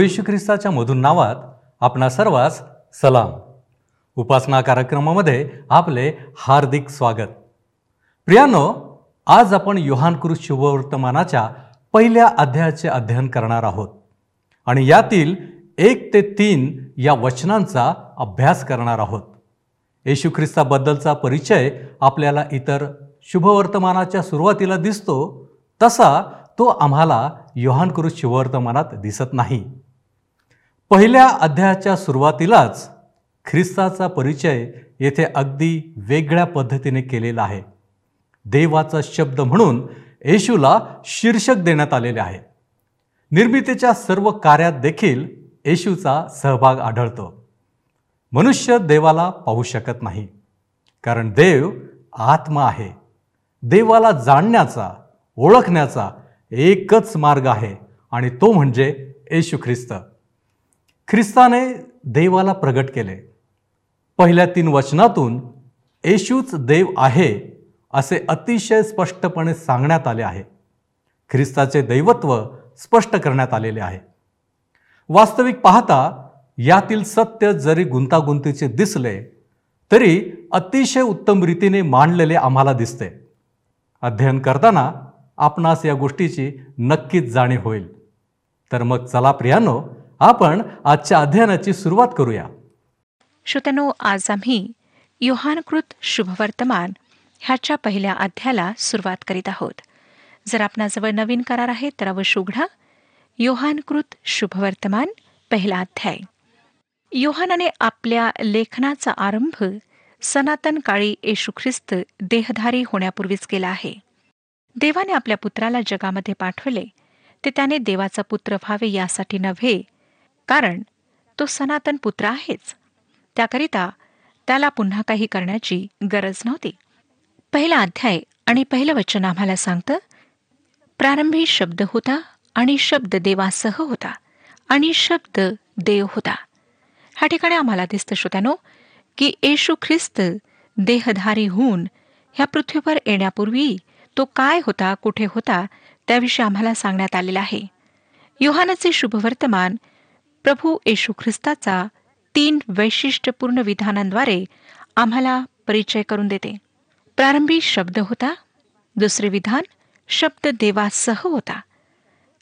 प्रभू येशू ख्रिस्ताच्या मधून नावात आपणा सर्वांस सलाम. उपासना कार्यक्रमामध्ये आपले हार्दिक स्वागत. प्रियानो आज आपण योहानकृत शुभवर्तमानाच्या पहिल्या अध्यायाचे अध्ययन करणार आहोत आणि यातील एक ते तीन या वचनांचा अभ्यास करणार आहोत. येशू ख्रिस्ताबद्दलचा परिचय आपल्याला इतर शुभवर्तमानाच्या सुरुवातीला दिसतो तसा तो आम्हाला योहानकृत शुभवर्तमानात दिसत नाही. पहिल्या अध्यायाच्या सुरुवातीलाच ख्रिस्ताचा परिचय येथे अगदी वेगळ्या पद्धतीने केलेला आहे. देवाचा शब्द म्हणून येशूला शीर्षक देण्यात आलेले आहे. निर्मितीच्या सर्व कार्यात देखील येशूचा सहभाग आढळतो. मनुष्य देवाला पाहू शकत नाही कारण देव आत्मा आहे. देवाला जाणण्याचा ओळखण्याचा एकच मार्ग आहे आणि तो म्हणजे येशू ख्रिस्त. ख्रिस्ताने देवाला प्रगट केले. पहिल्या तीन वचनातून येशूच देव आहे असे अतिशय स्पष्टपणे सांगण्यात आले आहे. ख्रिस्ताचे दैवत्व स्पष्ट करण्यात आलेले आहे. वास्तविक पाहता यातील सत्य जरी गुंतागुंतीचे दिसले तरी अतिशय उत्तम रीतीने मांडलेले आम्हाला दिसते. अध्ययन करताना आपणास या गोष्टीची नक्कीच जाणीव होईल. तर मग चला प्रियानो आपण आजच्या अध्ययनाची सुरुवात करूया. श्रोत्यानो आज आम्ही योहानकृत शुभवर्तमान ह्याच्या पहिल्या अध्यायाला सुरुवात करीत आहोत. जर आपणाजवळ नवीन करार आहे तर अवश्य उघडा. योहानकृत शुभवर्तमान पहिला अध्याय. योहानाने आपल्या लेखनाचा आरंभ सनातन काळी येशू ख्रिस्त देहधारी होण्यापूर्वीच केला आहे. देवाने आपल्या पुत्राला जगामध्ये पाठवले. ते त्याने देवाचा पुत्र व्हावे यासाठी नव्हे कारण तो सनातन पुत्र आहेच. त्याकरिता त्याला पुन्हा काही करण्याची गरज नव्हती. पहिला अध्याय आणि पहिलं वचन आम्हाला सांगतं प्रारंभी शब्द होता आणि शब्द देवासह होता आणि शब्द देव होता. ह्या ठिकाणी आम्हाला दिसतं श्रोत्यानो की येशू ख्रिस्त देहधारी होऊन ह्या पृथ्वीवर येण्यापूर्वी तो काय होता कुठे होता त्याविषयी आम्हाला सांगण्यात आलेला आहे. योहानाचे शुभवर्तमान प्रभू येशू ख्रिस्ताचा तीन वैशिष्ट्यपूर्ण विधानांद्वारे आम्हाला परिचय करून देते. प्रारंभी शब्द होता दुसरे विधान शब्द देवासह होता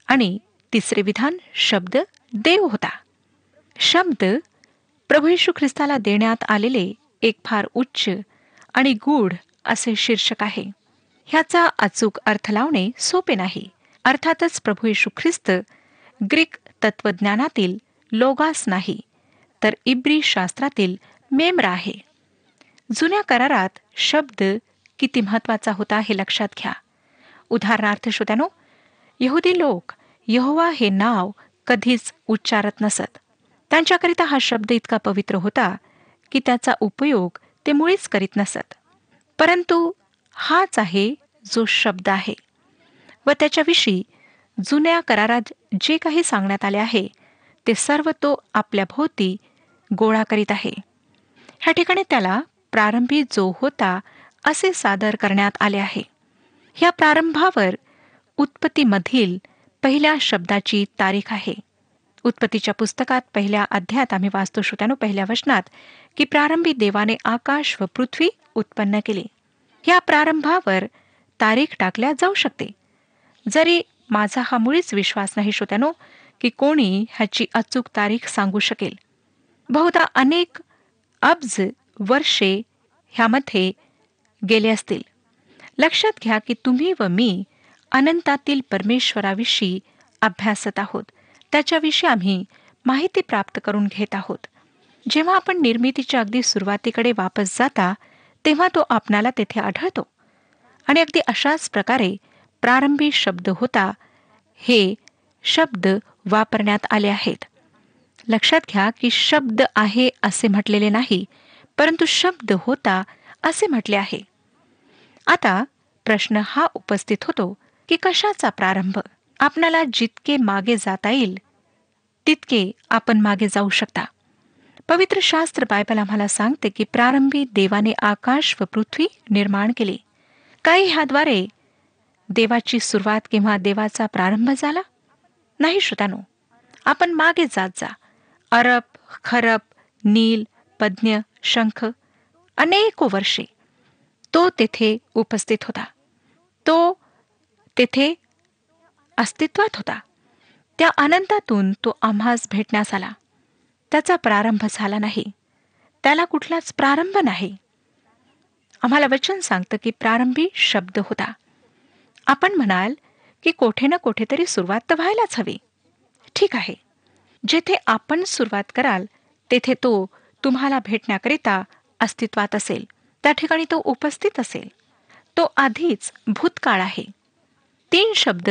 आणि तिसरे विधान शब्द देव होता. शब्द प्रभू येशू ख्रिस्ताला देण्यात आलेले एक फार उच्च आणि गूढ असे शीर्षक आहे. ह्याचा अचूक अर्थ लावणे सोपे नाही. अर्थातच प्रभू येशू ख्रिस्त ग्रीक तत्वज्ञानातील लोगास नाही तर इब्री शास्त्रातील मेम्रा आहे. जुन्या करारात शब्द किती महत्त्वाचा होता हे लक्षात घ्या. उदाहरणार्थ श्रोत्यानो यहुदी लोक यहोवा हे नाव कधीच उच्चारत नसत. त्यांच्याकरिता हा शब्द इतका पवित्र होता की त्याचा उपयोग ते मुळीच करीत नसत. परंतु हाच आहे जो शब्द आहे. व त्याच्याविषयी जुन्या करारात जे काही सांगण्यात आले आहे ते सर्व तो आपल्या भोवती गोळा करीत आहे. ह्या ठिकाणी त्याला प्रारंभी जो होता असे सादर करण्यात आले आहे. या प्रारंभावर उत्पत्तीमधील पहिल्या शब्दाची तारीख आहे. उत्पत्तीच्या पुस्तकात पहिल्या अध्यायात आम्ही वाचतो श्रोत्यानो पहिल्या वचनात की प्रारंभी देवाने आकाश व पृथ्वी उत्पन्न केली. या प्रारंभावर तारीख टाकल्या जाऊ शकते. जरी माझा हा मुळीच विश्वास नाही श्रोत्यानो की कोणी ह्याची अचूक तारीख सांगू शकेल. बहुधा अनेक अब्ज वर्षे ह्यामध्ये गेले असतील. लक्षात घ्या की तुम्ही व मी अनंतातील परमेश्वराविषयी अभ्यासत आहोत. त्याच्याविषयी आम्ही माहिती प्राप्त करून घेत आहोत. जेव्हा आपण निर्मितीच्या अगदी सुरुवातीकडे वापस जाता तेव्हा तो आपणाला तेथे आढळतो. आणि अगदी अशाच प्रकारे प्रारंभी शब्द होता हे शब्द वापरण्यात आले आहेत. लक्षात घ्या की शब्द आहे असे म्हटलेले नाही परंतु शब्द होता असे म्हटले आहे. आता प्रश्न हा उपस्थित होतो की कशाचा प्रारंभ? आपणाला जितके मागे जाता येईल तितके आपण मागे जाऊ शकता. पवित्र शास्त्र बायबल आम्हाला सांगते की प्रारंभी देवाने आकाश व पृथ्वी निर्माण केली. काही ह्याद्वारे देवाची सुरुवात किंवा देवाचा प्रारंभ झाला? नाही श्रोतानो आपण मागे जात जा. अरब खरब नील पज्ञ शंख अनेको वर्षे. तो तेथे उपस्थित होता. तो तेथे अस्तित्वात होता. त्या आनंदातून तो आम्हास भेटण्यास आला. त्याचा प्रारंभ झाला नाही. त्याला कुठलाच प्रारंभ नाही. आम्हाला वचन सांगतं की प्रारंभी शब्द होता. आपण म्हणाल की कोठे ना कोठेतरी सुरुवात तर व्हायलाच हवी. ठीक आहे. जेथे आपण सुरुवात कराल तेथे तो तुम्हाला भेटण्याकरिता अस्तित्वात असेल. त्या ठिकाणी तो उपस्थित असेल. तो आधीच भूतकाळ आहे. तीन शब्द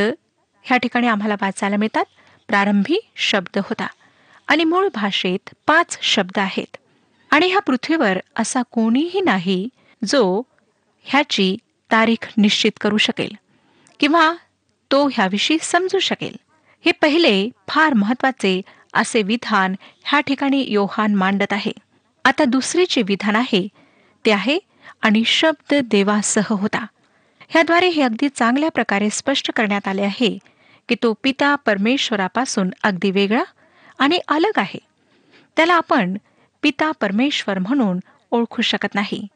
ह्या ठिकाणी आम्हाला वाचायला मिळतात. प्रारंभी शब्द होता. आणि मूळ भाषेत पाच शब्द आहेत. आणि ह्या पृथ्वीवर असा कोणीही नाही जो ह्याची तारीख निश्चित करू शकेल. किंवा तो ह्याविषयी समजू शकेल. हे पहिले फार महत्त्वाचे असे विधान ह्या ठिकाणी योहान मांडत आहे. आता दुसरे जे विधान आहे ते आहे आणि शब्द देवासह होता. ह्याद्वारे हे अगदी चांगल्या प्रकारे स्पष्ट करण्यात आले आहे की तो पिता परमेश्वरापासून अगदी वेगळा आणि अलग आहे. त्याला आपण पिता परमेश्वर म्हणून ओळखू शकत नाही.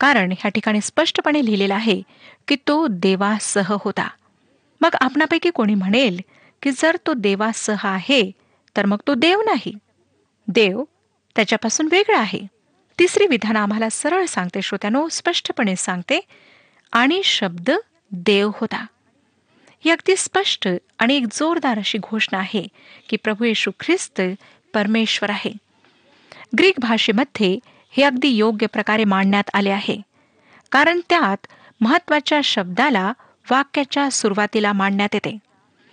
कारण ह्या ठिकाणी स्पष्टपणे लिहिलेलं आहे की तो देवासह होता. मग आपणापैकी कोणी म्हणेल की जर तो देवासह आहे तर मग तो देव नाही. देव त्याच्यापासून वेगळा आहे. तिसरी विधान आम्हाला सरळ सांगते श्रोत्यानो स्पष्टपणे सांगते. आणि शब्द देव होता. ही अगदी स्पष्ट आणि एक जोरदार अशी घोषणा आहे की प्रभू येशू ख्रिस्त परमेश्वर आहे. ग्रीक भाषेमध्ये हे अगदी योग्य प्रकारे मांडण्यात आले आहे. कारण त्यात महत्त्वाच्या शब्दाला वाक्याच्या सुरुवातीला मांडण्यात येते.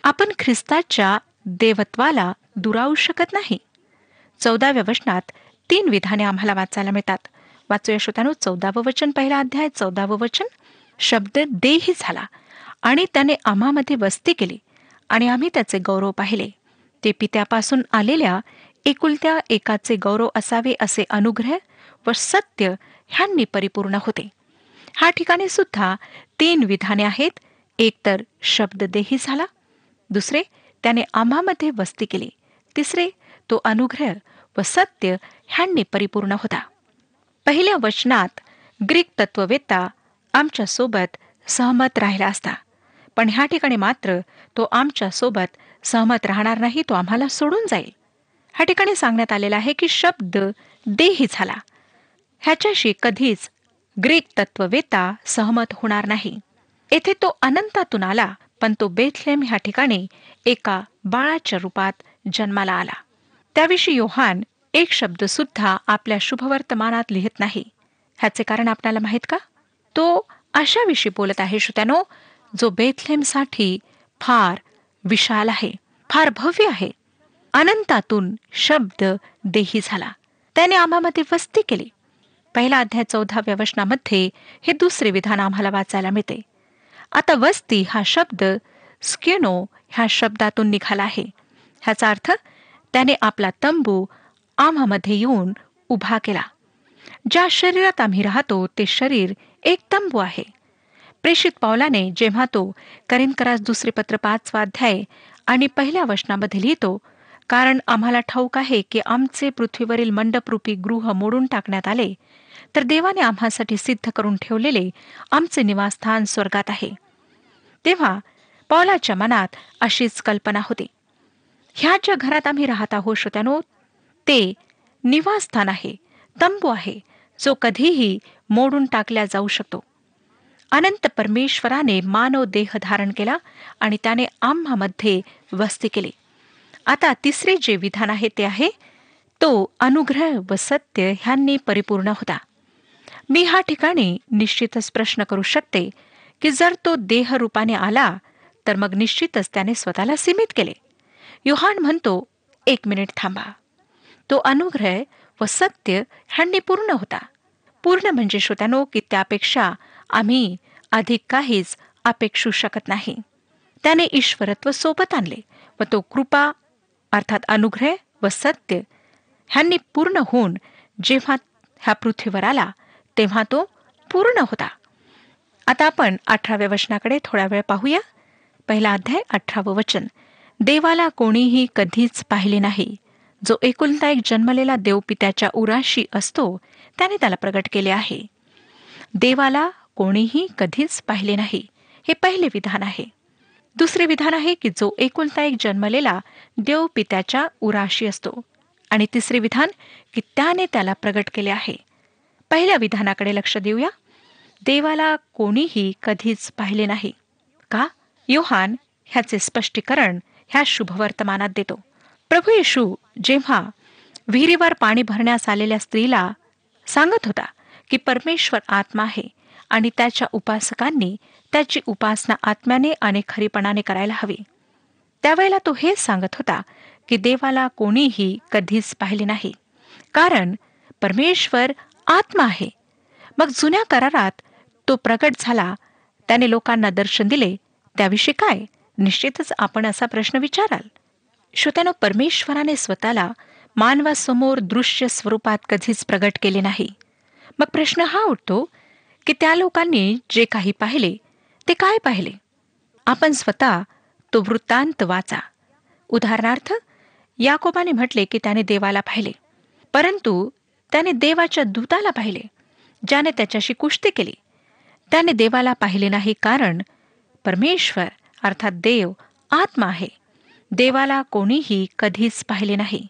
आपण ख्रिस्ताच्या देवत्वाला दुरावू शकत नाही. चौदाव्या वचनात तीन विधाने आम्हाला वाचायला मिळतात. वाचूया श्रोत्यानो चौदावं वचन पहिला अध्याय चौदावं वचन. शब्द देही झाला आणि त्याने आम्हामध्ये वस्ती केली आणि आम्ही त्याचे गौरव पाहिले. ते पित्यापासून आलेल्या एकुलत्या एकाचे गौरव असावे असे अनुग्रह व सत्य ह्यांनी परिपूर्ण होते. ह्या ठिकाणी सुद्धा तीन विधाने आहेत. एक तर शब्द झाला. दुसरे त्याने आम्हामध्ये वस्ती केली. तिसरे तो अनुग्रह व सत्य ह्यांनी परिपूर्ण होता. पहिल्या वचनात ग्रीक तत्ववेत्ता आमच्यासोबत सहमत राहिला असता. पण ह्या ठिकाणी मात्र तो आमच्यासोबत सहमत राहणार नाही तो आम्हाला सोडून जाईल. ह्या ठिकाणी सांगण्यात आलेला आहे की शब्द देही झाला. ह्याच्याशी कधीच ग्रीक तत्ववेता सहमत होणार नाही. येथे तो अनंतातून आला पण तो बेथलेम ह्या ठिकाणी एका बाळाच्या रूपात जन्माला आला. त्याविषयी योहान एक शब्द सुद्धा आपल्या शुभवर्तमानात लिहित नाही. ह्याचे कारण आपल्याला माहीत का? तो अशाविषयी बोलत आहे श्रोत्यानो जो बेथलेमसाठी फार विशाल आहे फार भव्य आहे. अनंतातून शब्द देही झाला. त्याने आम्हामध्ये वस्ती केली. पहिला अध्याय चौदाव्या वचनामध्ये हे दुसरे विधान आम्हाला वाचायला मिळते. आता वस्ती हा शब्द स्केनो ह्या शब्दातून निघाला आहे. ह्याचा अर्थ त्याने आपला तंबू आम्हामध्ये येऊन उभा केला. ज्या शरीरात आम्ही राहतो ते शरीर एक तंबू आहे. प्रेषित पावलाने जेव्हा तो करिनकरास दुसरे पत्र पाचवा अध्याय आणि पहिल्या वचनामध्ये लिहितो कारण आम्हाला ठाऊक आहे की आमचे पृथ्वीवरील मंडपरूपी गृह मोडून टाकण्यात आले तर देवाने आम्हासाठी सिद्ध करून ठेवलेले आमचे निवासस्थान स्वर्गात आहे. तेव्हा पौलाच्या मनात अशीच कल्पना होती. ह्या ज्या घरात आम्ही राहत आहोत श्रोत्यानो ते निवासस्थान आहे तंबू आहे जो कधीही मोडून टाकल्या जाऊ शकतो. अनंत परमेश्वराने मानव देह धारण केला आणि त्याने आम्हामध्ये वस्ती केली. आता तिसरे जे विधान आहे ते आहे तो अनुग्रह व सत्य ह्यांनी परिपूर्ण होता. मी ह्या ठिकाणी निश्चितच प्रश्न करू शकते की जर तो देहरूपाने आला तर मग निश्चितच त्याने स्वतःला सीमित केले. युहान म्हणतो एक मिनिट थांबा. तो अनुग्रह व सत्य ह्यांनी पूर्ण होता. पूर्ण म्हणजे श्रोत्यानो की त्यापेक्षा आम्ही अधिक काहीच अपेक्षू शकत नाही. त्याने ईश्वरत्व सोबत आणले व तो कृपा अर्थात अनुग्रह व सत्य ह्यांनी पूर्ण होऊन जेव्हा ह्या पृथ्वीवर आला तेव्हा तो पूर्ण होता. आता आपण अठराव्या वचनाकडे थोडा वेळ पाहूया. पहिला अध्याय अठरावं वचन. देवाला कोणीही कधीच पाहिले नाही. जो एकुलता एक जन्मलेला देव पित्याच्या उराशी असतो त्याने त्याला प्रगट केले आहे. देवाला कोणीही कधीच पाहिले नाही. हे पहिले विधान आहे. दुसरे विधान आहे की जो एकुलता एक जन्मलेला देव पित्याच्या उराशी असतो. आणि तिसरे विधान की त्याने त्याला प्रगट केले आहे? पहिल्या विधानाकडे लक्ष देऊया. देवाला कोणीही कधीच पाहिले नाही. का? योहान ह्याचे स्पष्टीकरण ह्या शुभवर्तमानात देतो. प्रभू येशू जेव्हा विहिरीवर पाणी भरण्यास आलेल्या स्त्रीला सांगत होता की परमेश्वर आत्मा आहे आणि त्याच्या उपासकांनी त्याची उपासना आत्म्याने आणि खरीपणाने करायला हवी. त्यावेळेला तो हेच सांगत होता की देवाला कोणीही कधीच पाहिले नाही. कारण परमेश्वर आत्मा आहे. मग जुन्या करारात तो प्रगट झाला. त्याने लोकांना दर्शन दिले. त्याविषयी काय? निश्चितच आपण असा प्रश्न विचाराल. श्रोत्यानो परमेश्वराने स्वतःला मानवासमोर दृश्य स्वरूपात कधीच प्रगट केले नाही. मग प्रश्न हा उठतो की त्या लोकांनी जे काही पाहिले ते काय पाहिले? आपण स्वतः तो वृत्तांत वाचा. उदाहरणार्थ याकोबाने म्हटले की त्याने देवाला पाहिले. परंतु त्याने देवाच्या दूताला पाहिले ज्याने त्याच्याशी कुस्ती केली. त्याने देवाला पाहिले नाही कारण परमेश्वर अर्थात देव आत्मा आहे. देवाला कोणीही कधीच पाहिले नाही.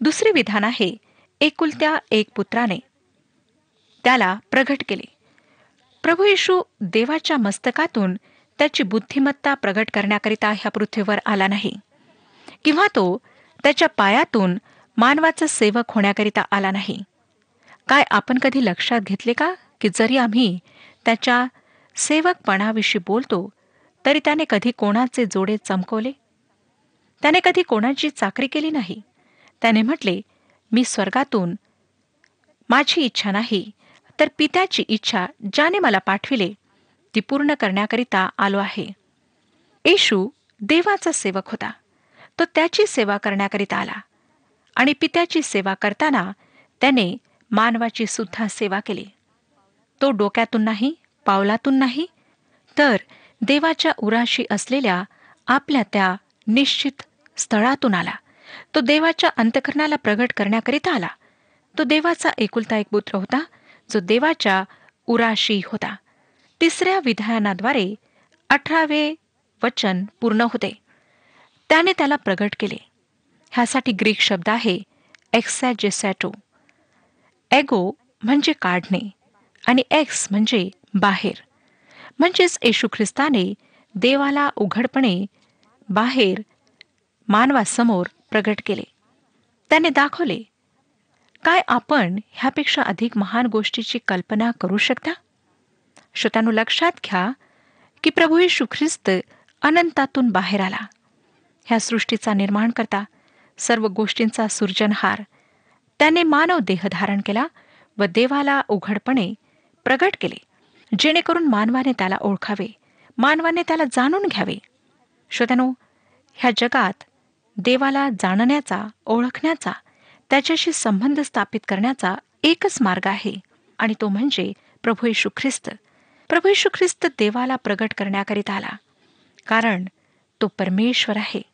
दुसरे विधान आहे एकुलत्या एक पुत्राने त्याला प्रगट केले. प्रभू येशू देवाच्या मस्तकातून त्याची बुद्धिमत्ता प्रगट करण्याकरिता ह्या पृथ्वीवर आला नाही. किंवा तो त्याच्या पायातून मानवाचा सेवक होण्याकरिता आला नाही. काय आपण कधी लक्षात घेतले का? की जरी आम्ही त्याच्या सेवकपणाविषयी बोलतो तरी त्याने कधी कोणाचे जोडे चमकवले? त्याने कधी कोणाची चाकरी केली नाही? त्याने म्हटले मी स्वर्गातून माझी इच्छा नाही तर पित्याची इच्छा ज्याने मला पाठविले ती पूर्ण करण्याकरिता आलो आहे. येशू देवाचा सेवक होता. तो त्याची सेवा करण्याकरिता आला. आणि पित्याची सेवा करताना त्याने मानवाची सुद्धा सेवा केली. तो डोक्यातून नाही पावलातून नाही तर देवाच्या उराशी असलेल्या आपल्या त्या निश्चित स्थळातून आला. तो देवाच्या अंतकरणाला प्रगट करण्याकरिता आला. तो देवाचा एकुलता एक पुत्र होता जो देवाच्या उराशी होता. तिसऱ्या विधानाद्वारे अठरावे वचन पूर्ण होते. त्याने त्याला प्रगट केले. ह्यासाठी ग्रीक शब्द आहे एक्सॅजेसॅटो एगो म्हणजे काढणे आणि एक्स म्हणजे बाहेर. म्हणजेच येशू ख्रिस्ताने देवाला उघडपणे बाहेर मानवासमोर प्रगट केले. त्याने दाखवले काय आपण ह्यापेक्षा अधिक महान गोष्टीची कल्पना करू शकता? श्रोत्यानो लक्षात घ्या की प्रभू येशू ख्रिस्त अनंतातून बाहेर आला. ह्या सृष्टीचा निर्माण करता सर्व गोष्टींचा सूर्जनहार त्याने मानव देह धारण केला व देवाला उघडपणे प्रगट केले जेणेकरून मानवाने त्याला ओळखावे मानवाने त्याला जाणून घ्यावे. श्रोत्यानो ह्या जगात देवाला जाणण्याचा ओळखण्याचा त्याच्याशी संबंध स्थापित करण्याचा एकच मार्ग आहे आणि तो म्हणजे प्रभू येशू ख्रिस्त. प्रभू येशू ख्रिस्त देवाला प्रगट करण्याकरिता आला कारण तो परमेश्वर आहे.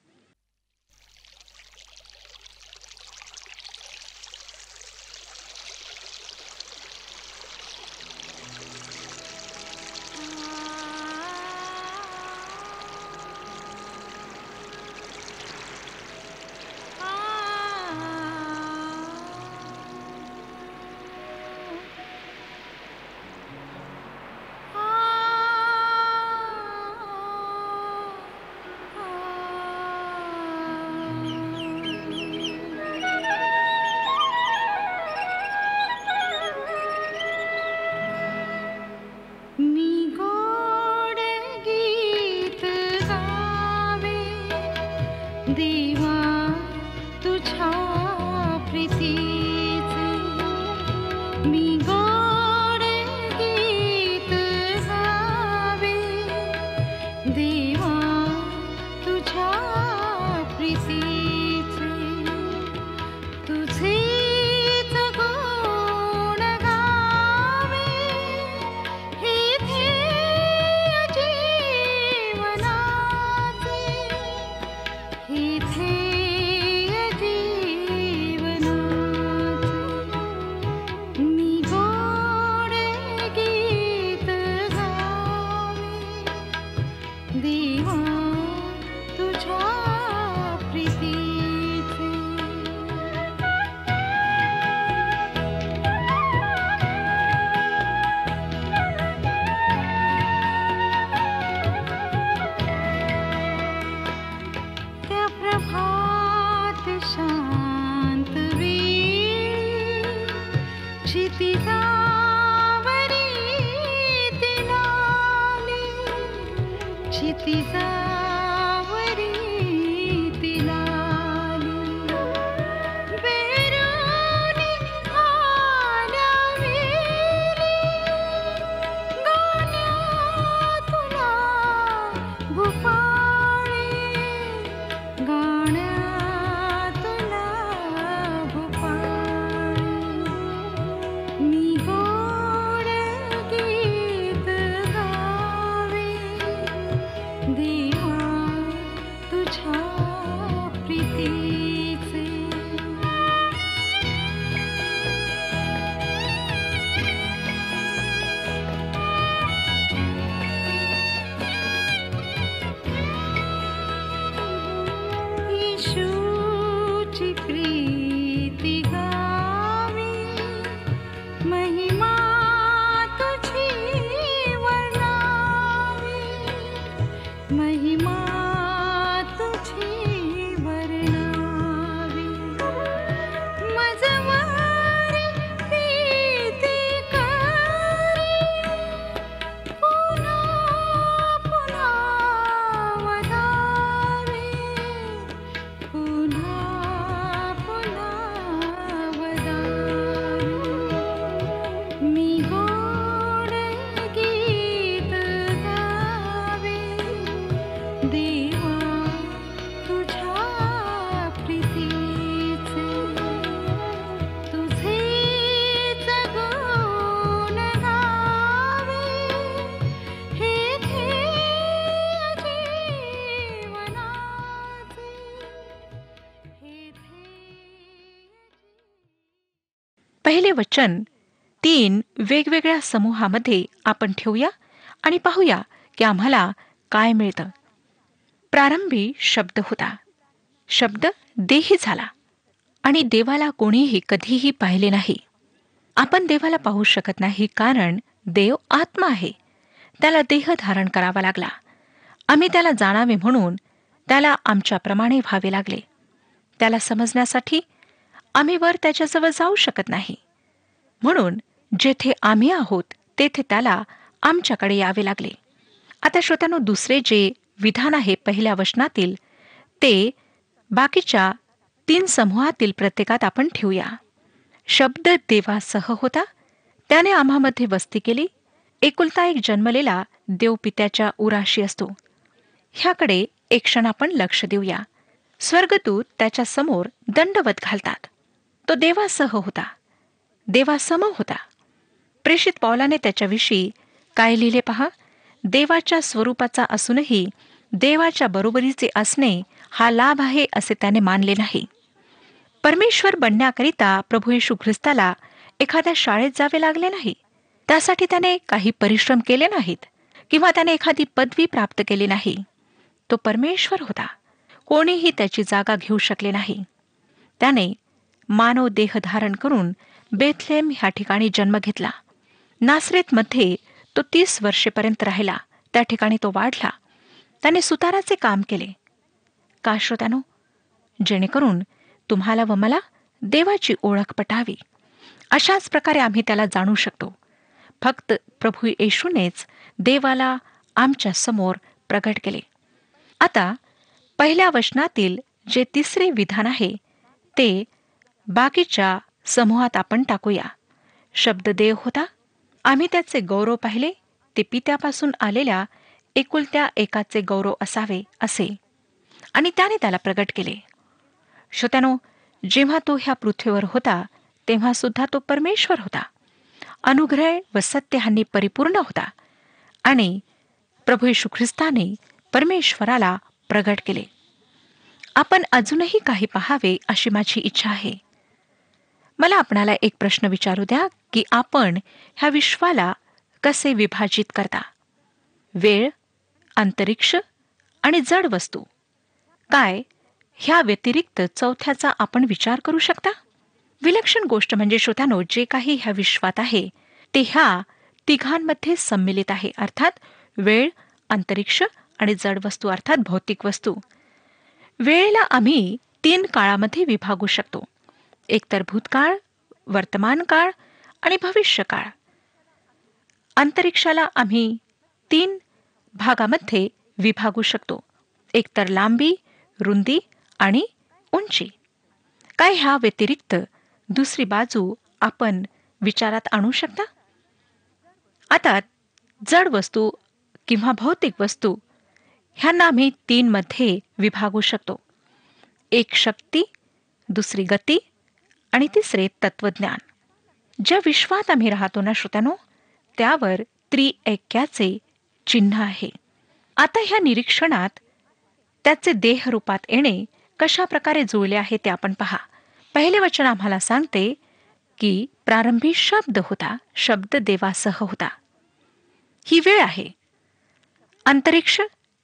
पहिले वचन तीन वेगवेगळ्या समूहामध्ये आपण ठेवूया आणि पाहूया की आम्हाला काय मिळतं. प्रारंभी शब्द होता. शब्द देही झाला. आणि देवाला कोणीही कधीही पाहिले नाही. आपण देवाला पाहू शकत नाही कारण देव आत्मा आहे. त्याला देह धारण करावा लागला. आम्ही त्याला जाणावे म्हणून त्याला आमच्याप्रमाणे व्हावे लागले. त्याला समजण्यासाठी आम्ही वर त्याच्याजवळ जाऊ शकत नाही. म्हणून जेथे आम्ही आहोत तेथे त्याला आमच्याकडे यावे लागले. आता श्रोत्यानो दुसरे जे विधान आहे पहिल्या वचनातील ते बाकीच्या तीन समूहातील प्रत्येकात आपण ठेवूया. शब्द देवासह होता. त्याने आम्हामध्ये वस्ती केली. एकुलता एक जन्मलेला देव पित्याच्या उराशी असतो. ह्याकडे एक क्षण आपण लक्ष देऊया. स्वर्गदूत त्याच्यासमोर दंडवत घालतात. तो देवासह होता. देवासम होता. प्रेषित पौलाने त्याच्याविषयी काय लिहिले पहा? देवाच्या स्वरूपाचा असूनही देवाच्या बरोबरीचे असणे हा लाभ आहे असे त्याने मानले नाही. परमेश्वर बनण्याकरिता प्रभू येशू ख्रिस्ताला एखाद्या शाळेत जावे लागले नाही. त्यासाठी त्याने काही परिश्रम केले नाहीत किंवा त्याने एखादी पदवी प्राप्त केली नाही. तो परमेश्वर होता. कोणीही त्याची जागा घेऊ शकले नाही. त्याने मानव देह धारण करून बेथलेम ह्या ठिकाणी जन्म घेतला. नासरेतमध्ये तो तीस वर्षेपर्यंत राहिला. त्या ठिकाणी तो वाढला. त्याने सुताराचे काम केले. का श्रोत्यानो? जेणेकरून तुम्हाला व मला देवाची ओळख पटावी. अशाच प्रकारे आम्ही त्याला जाणू शकतो. फक्त प्रभू येशूनेच देवाला आमच्यासमोर प्रगट केले. आता पहिल्या वचनातील जे तिसरे विधान आहे ते बाकीच्या समूहात आपण टाकूया. शब्ददेव होता. आम्ही त्याचे गौरव पाहिले. ते पित्यापासून आलेल्या एकुलत्या एकाचे गौरव असावे असे. आणि त्याने त्याला प्रगट केले. श्रोत्यानो जेव्हा तो ह्या पृथ्वीवर होता तेव्हा सुद्धा तो परमेश्वर होता. अनुग्रह व सत्य ह्यांनी परिपूर्ण होता. आणि प्रभू येशू ख्रिस्ताने परमेश्वराला प्रगट केले. आपण अजूनही काही पहावे अशी माझी इच्छा आहे. मला आपणाला एक प्रश्न विचारू द्या की आपण ह्या विश्वाला कसे विभाजित करता? वेळ अंतरिक्ष आणि जड वस्तू. काय ह्या व्यतिरिक्त चौथ्याचा आपण विचार करू शकता? विलक्षण गोष्ट म्हणजे श्रोत्यानो जे काही ह्या विश्वात आहे ते ह्या तिघांमध्ये सम्मिलित आहे. अर्थात वेळ अंतरिक्ष आणि जड वस्तू अर्थात भौतिक वस्तू. वेळेला आम्ही तीन काळामध्ये विभागू शकतो. एकतर भूतकाळ वर्तमान काळ आणि भविष्य काळ अंतरिक्षाला आम्ही तीन भागामध्ये विभागू शकतो. एकतर लांबी रुंदी आणि उंची. काय ह्या व्यतिरिक्त दुसरी बाजू आपण विचारात आणू शकता? आता जड वस्तू किंवा भौतिक वस्तू ह्यांना आम्ही तीनमध्ये विभागू शकतो. एक शक्ती दुसरी गती आणि तिसरे तत्वज्ञान ज्या विश्वात आम्ही राहतो ना श्रोत्यानो त्यावर त्रिऐक्याचे चिन्ह आहे. आता ह्या निरीक्षणात त्याचे देह रूपात येणे कशा प्रकारे जुळले आहे ते आपण पहा. पहिले वचन आम्हाला सांगते की प्रारंभी शब्द होता शब्द देवासह होता. ही वेळ आहे. अंतरिक्ष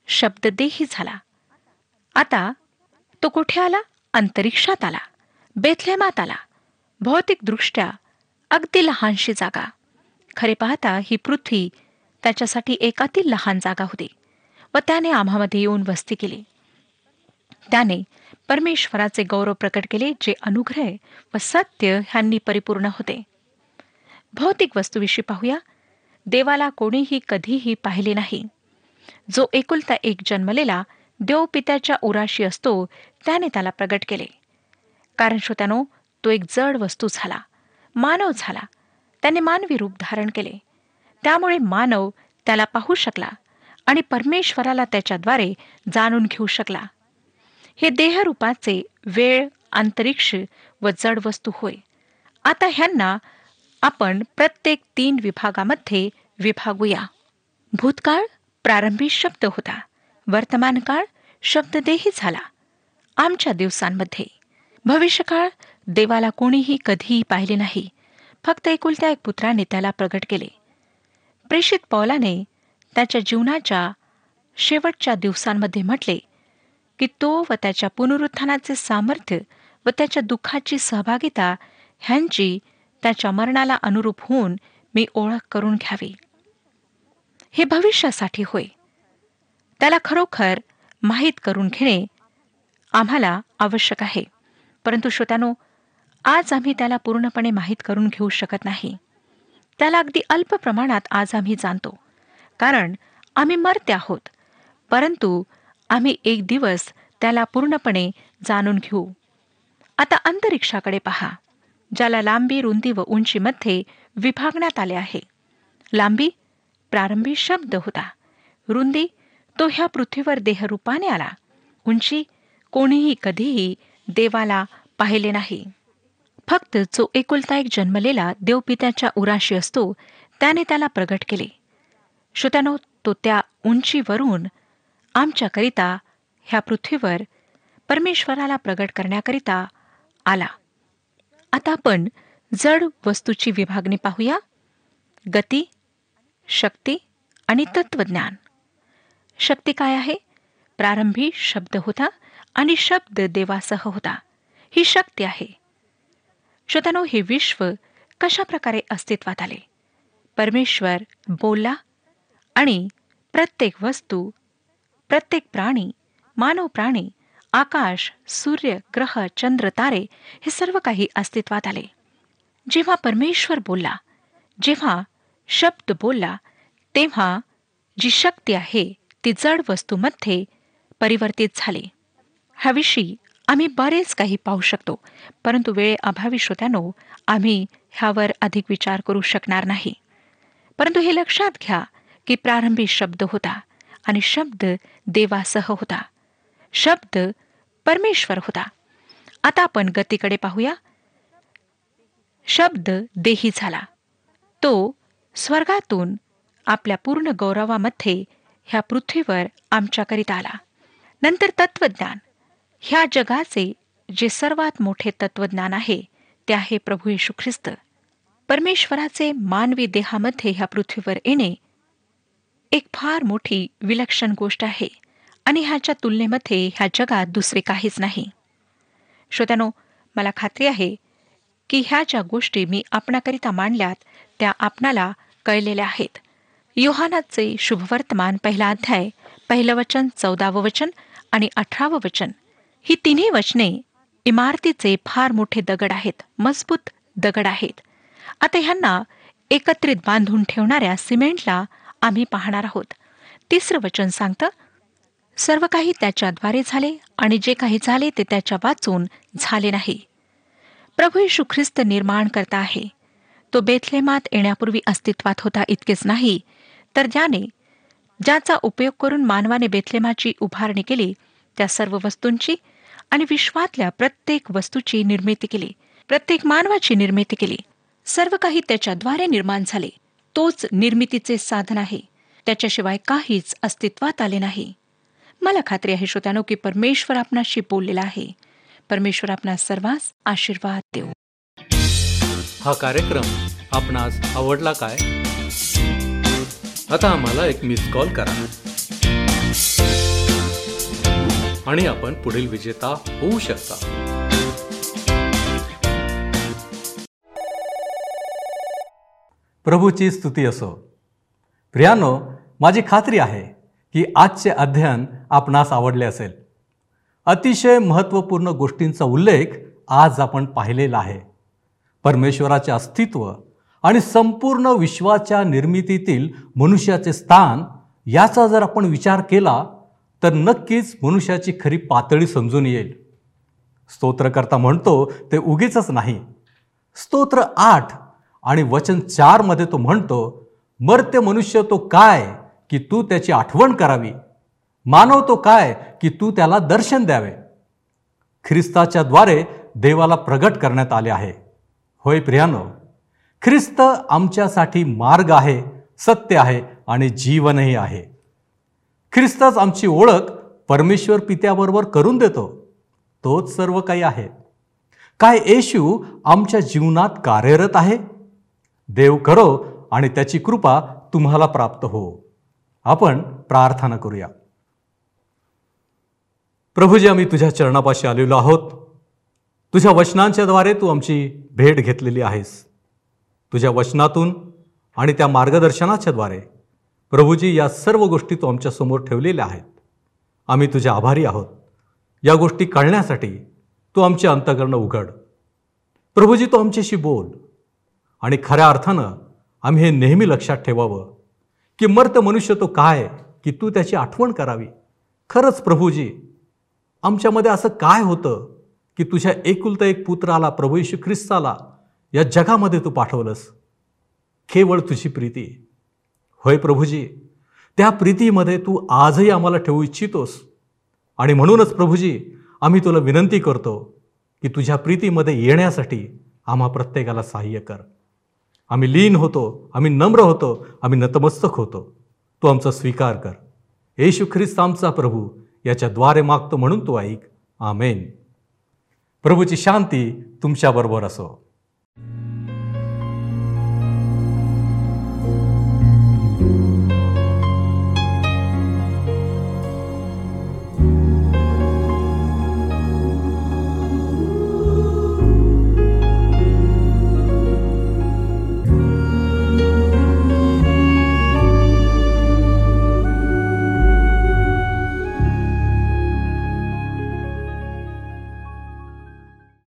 शब्द देही झाला. आता तो कुठे आला? अंतरिक्षात आला. बेथलेमात आला भौतिकदृष्ट्या अगदी लहानशी जागा. खरे पाहता ही पृथ्वी त्याच्यासाठी एकातील लहान जागा होती व त्याने आम्हामध्ये येऊन वस्ती केली. त्याने परमेश्वराचे गौरव प्रकट केले जे अनुग्रह व सत्य ह्यांनी परिपूर्ण होते. भौतिक वस्तूविषयी पाहूया. देवाला कोणीही कधीही पाहिले नाही. जो एकुलता एक जन्मलेला देव पित्याच्या उराशी असतो त्याने त्याला प्रगट केले. कारण श्रोत्यानो तो एक जड वस्तू झाला. मानव झाला. त्याने मानवी रूप धारण केले. त्यामुळे मानव त्याला पाहू शकला आणि परमेश्वराला त्याच्याद्वारे जाणून घेऊ शकला. हे देहरूपाचे वेळ अंतरिक्ष व जड वस्तू होय. आता ह्यांना आपण प्रत्येक तीन विभागामध्ये विभागूया. भूतकाळ प्रारंभी शब्द होता. वर्तमानकाळ शब्ददेही झाला. आमच्या दिवसांमध्ये. भविष्यकाळ देवाला कोणीही कधीही पाहिले नाही. फक्त एकुलत्या एक पुत्राने त्याला प्रगट केले. प्रेषित पौलाने त्याच्या जीवनाच्या शेवटच्या दिवसांमध्ये म्हटले की तो व त्याच्या पुनरुत्थानाचे सामर्थ्य व त्याच्या दुःखाची सहभागिता ह्यांची त्याच्या मरणाला अनुरूप होऊन मी ओळख करून घ्यावी. हे भविष्यासाठी होय. त्याला खरोखर माहीत करून घेणे आम्हाला आवश्यक आहे. परंतु श्रोत्यानो आज आम्ही त्याला पूर्णपणे माहीत करून घेऊ शकत नाही. त्याला अगदी अल्प प्रमाणात आज आम्ही जाणतो. कारण आम्ही मरते आहोत. परंतु आम्ही एक दिवस त्याला पूर्णपणे जाणून घेऊ. आता अंतरिक्षाकडे पहा ज्याला लांबी रुंदी व उंचीमध्ये विभागण्यात आले आहे. लांबी प्रारंभी शब्द होता. रुंदी तो ह्या पृथ्वीवर देहरूपाने आला. उंची कोणीही कधीही देवाला पाहिले नाही. फक्त जो एकुलता एक जन्मलेला देवपित्याच्या उराशी असतो त्याने त्याला प्रगट केले. श्रोत्यानो तो त्या उंचीवरून आमच्याकरिता ह्या पृथ्वीवर परमेश्वराला प्रगट करण्याकरिता आला. आता आपण जड वस्तूची विभागणी पाहूया. गती शक्ती आणि तत्वज्ञान. शक्ती काय आहे? प्रारंभी शब्द होता. आणि शब्द देवासह होता. ही शक्ती आहे. श्रोतानो हे विश्व कशा प्रकारे अस्तित्वात आले? परमेश्वर बोलला आणि प्रत्येक वस्तू प्रत्येक प्राणी मानव प्राणी आकाश सूर्य ग्रह चंद्र तारे हे सर्व काही अस्तित्वात आले. जेव्हा परमेश्वर बोलला जेव्हा शब्द बोलला तेव्हा जी शक्ती आहे ती जड वस्तूमध्ये परिवर्तित झाली. ह्याविषयी आम्ही बरेच काही पाहू शकतो परंतु वेळ अभावी श्रोत्यानो आम्ही ह्यावर अधिक विचार करू शकणार नाही. परंतु हे लक्षात घ्या की प्रारंभी शब्द होता आणि शब्द देवासह होता. शब्द परमेश्वर होता. आता आपण गतीकडे पाहूया. शब्द देही झाला. तो स्वर्गातून आपल्या पूर्ण गौरवामध्ये ह्या पृथ्वीवर आमच्याकरिता आला. नंतर तत्वज्ञान ह्या जगाचे जे सर्वात मोठे तत्वज्ञान आहे ते आहे प्रभू येशू ख्रिस्त. परमेश्वराचे मानवी देहामध्ये ह्या पृथ्वीवर येणे एक फार मोठी विलक्षण गोष्ट आहे आणि ह्याच्या तुलनेमध्ये ह्या जगात दुसरे काहीच नाही. श्रोत्यानो मला खात्री आहे की ह्या ज्या गोष्टी मी आपणाकरिता मांडल्यात त्या आपणाला कळलेल्या आहेत. योहानाचे शुभवर्तमान पहिला अध्याय पहिलं वचन चौदावं वचन आणि अठरावं वचन. ही तिन्ही वचने इमारतीचे फार मोठे दगड आहेत मजबूत दगड आहेत. आता ह्यांना एकत्रित बांधून ठेवणाऱ्या सिमेंटला आम्ही पाहणार आहोत. तिसरं वचन सांगतं सर्व काही त्याच्याद्वारे झाले आणि जे काही झाले ते त्याच्या वाचून झाले नाही. प्रभू येशू ख्रिस्त निर्माण करता आहे. तो बेथलेमात येण्यापूर्वी अस्तित्वात होता इतकेच नाही तर ज्याने ज्याचा उपयोग करून मानवाने बेथलेमाची उभारणी केली त्या सर्व वस्तूंची आणि विश्वातल्या प्रत्येक वस्तूची निर्मिती केली. प्रत्येक मानवाची निर्मिती केली. सर्व काही त्याच्याद्वारे निर्माण झाले. तोच निर्मितीचे साधन आहे. त्याच्याशिवाय काहीच अस्तित्वात आले नाही. मला खात्री आहे श्रोत्यानो की परमेश्वर आपणाशी बोललेला आहे. परमेश्वर आपणा सर्वांस आशीर्वाद देऊ. हा कार्यक्रम आपणास आवडला काय? आता आम्हाला एक मिस कॉल करा. आणि आपण पुढील विजेता होऊ शकता. प्रभूची स्तुती असो. प्रियानो माझी खात्री आहे की आजचे अध्ययन आपणास आवडले असेल. अतिशय महत्त्वपूर्ण गोष्टींचा उल्लेख आज आपण पाहिलेला आहे. परमेश्वराचे अस्तित्व आणि संपूर्ण विश्वाच्या निर्मितीतील मनुष्याचे स्थान याचा जर आपण विचार केला तर नक्कीच मनुष्याची खरी पातळी समजून येईल. स्तोत्रकर्ता म्हणतो ते उगीच नाही. स्तोत्र आठ आणि वचन चारमध्ये तो म्हणतो मर्त्य मनुष्य तो काय की तू त्याची आठवण करावी? मानव तो काय की तू त्याला दर्शन द्यावे? ख्रिस्ताच्या द्वारे देवाला प्रगट करण्यात आले आहे. होय प्रियानो ख्रिस्त आमच्यासाठी मार्ग आहे सत्य आहे आणि जीवनही आहे. ख्रिस्ताच आमची ओळख परमेश्वर पित्याबरोबर करून देतो. तोच सर्व काही आहे. काय येशू आमच्या जीवनात कार्यरत आहे? देव करो आणि त्याची कृपा तुम्हाला प्राप्त हो. आपण प्रार्थना करूया. प्रभूजी आम्ही तुझ्या चरणापाशी आलेलो आहोत. तुझ्या वचनांच्याद्वारे तू आमची भेट घेतलेली आहेस. तुझ्या वचनातून आणि त्या मार्गदर्शनाच्याद्वारे प्रभूजी या सर्व गोष्टी तू आमच्यासमोर ठेवलेल्या आहेत. आम्ही तुझे आभारी आहोत. या गोष्टी कळण्यासाठी तू आमचे अंतकरणं उघड. प्रभूजी तू आमच्याशी बोल. आणि खऱ्या अर्थानं आम्ही हे नेहमी लक्षात ठेवावं की मर्त मनुष्य तो काय की तू त्याची आठवण करावी. खरंच प्रभूजी आमच्यामध्ये असं काय होतं की तुझ्या एकुलता एक पुत्राला प्रभू येशू ख्रिस्ताला या जगामध्ये तू पाठवलंस? केवळ तुझी प्रीती. होय प्रभूजी त्या प्रीतीमध्ये तू आजही आम्हाला ठेवू इच्छितोस. आणि म्हणूनच प्रभूजी आम्ही तुला विनंती करतो की तुझ्या प्रीतीमध्ये येण्यासाठी आम्हा प्रत्येकाला सहाय्य कर. आम्ही लीन होतो आम्ही नम्र होतो आम्ही नतमस्तक होतो. तू आमचा स्वीकार कर. येशू ख्रिस्त आमचा प्रभू याच्याद्वारे मागतो म्हणून तू ऐक. आमेन. प्रभूची शांती तुमच्याबरोबर असो.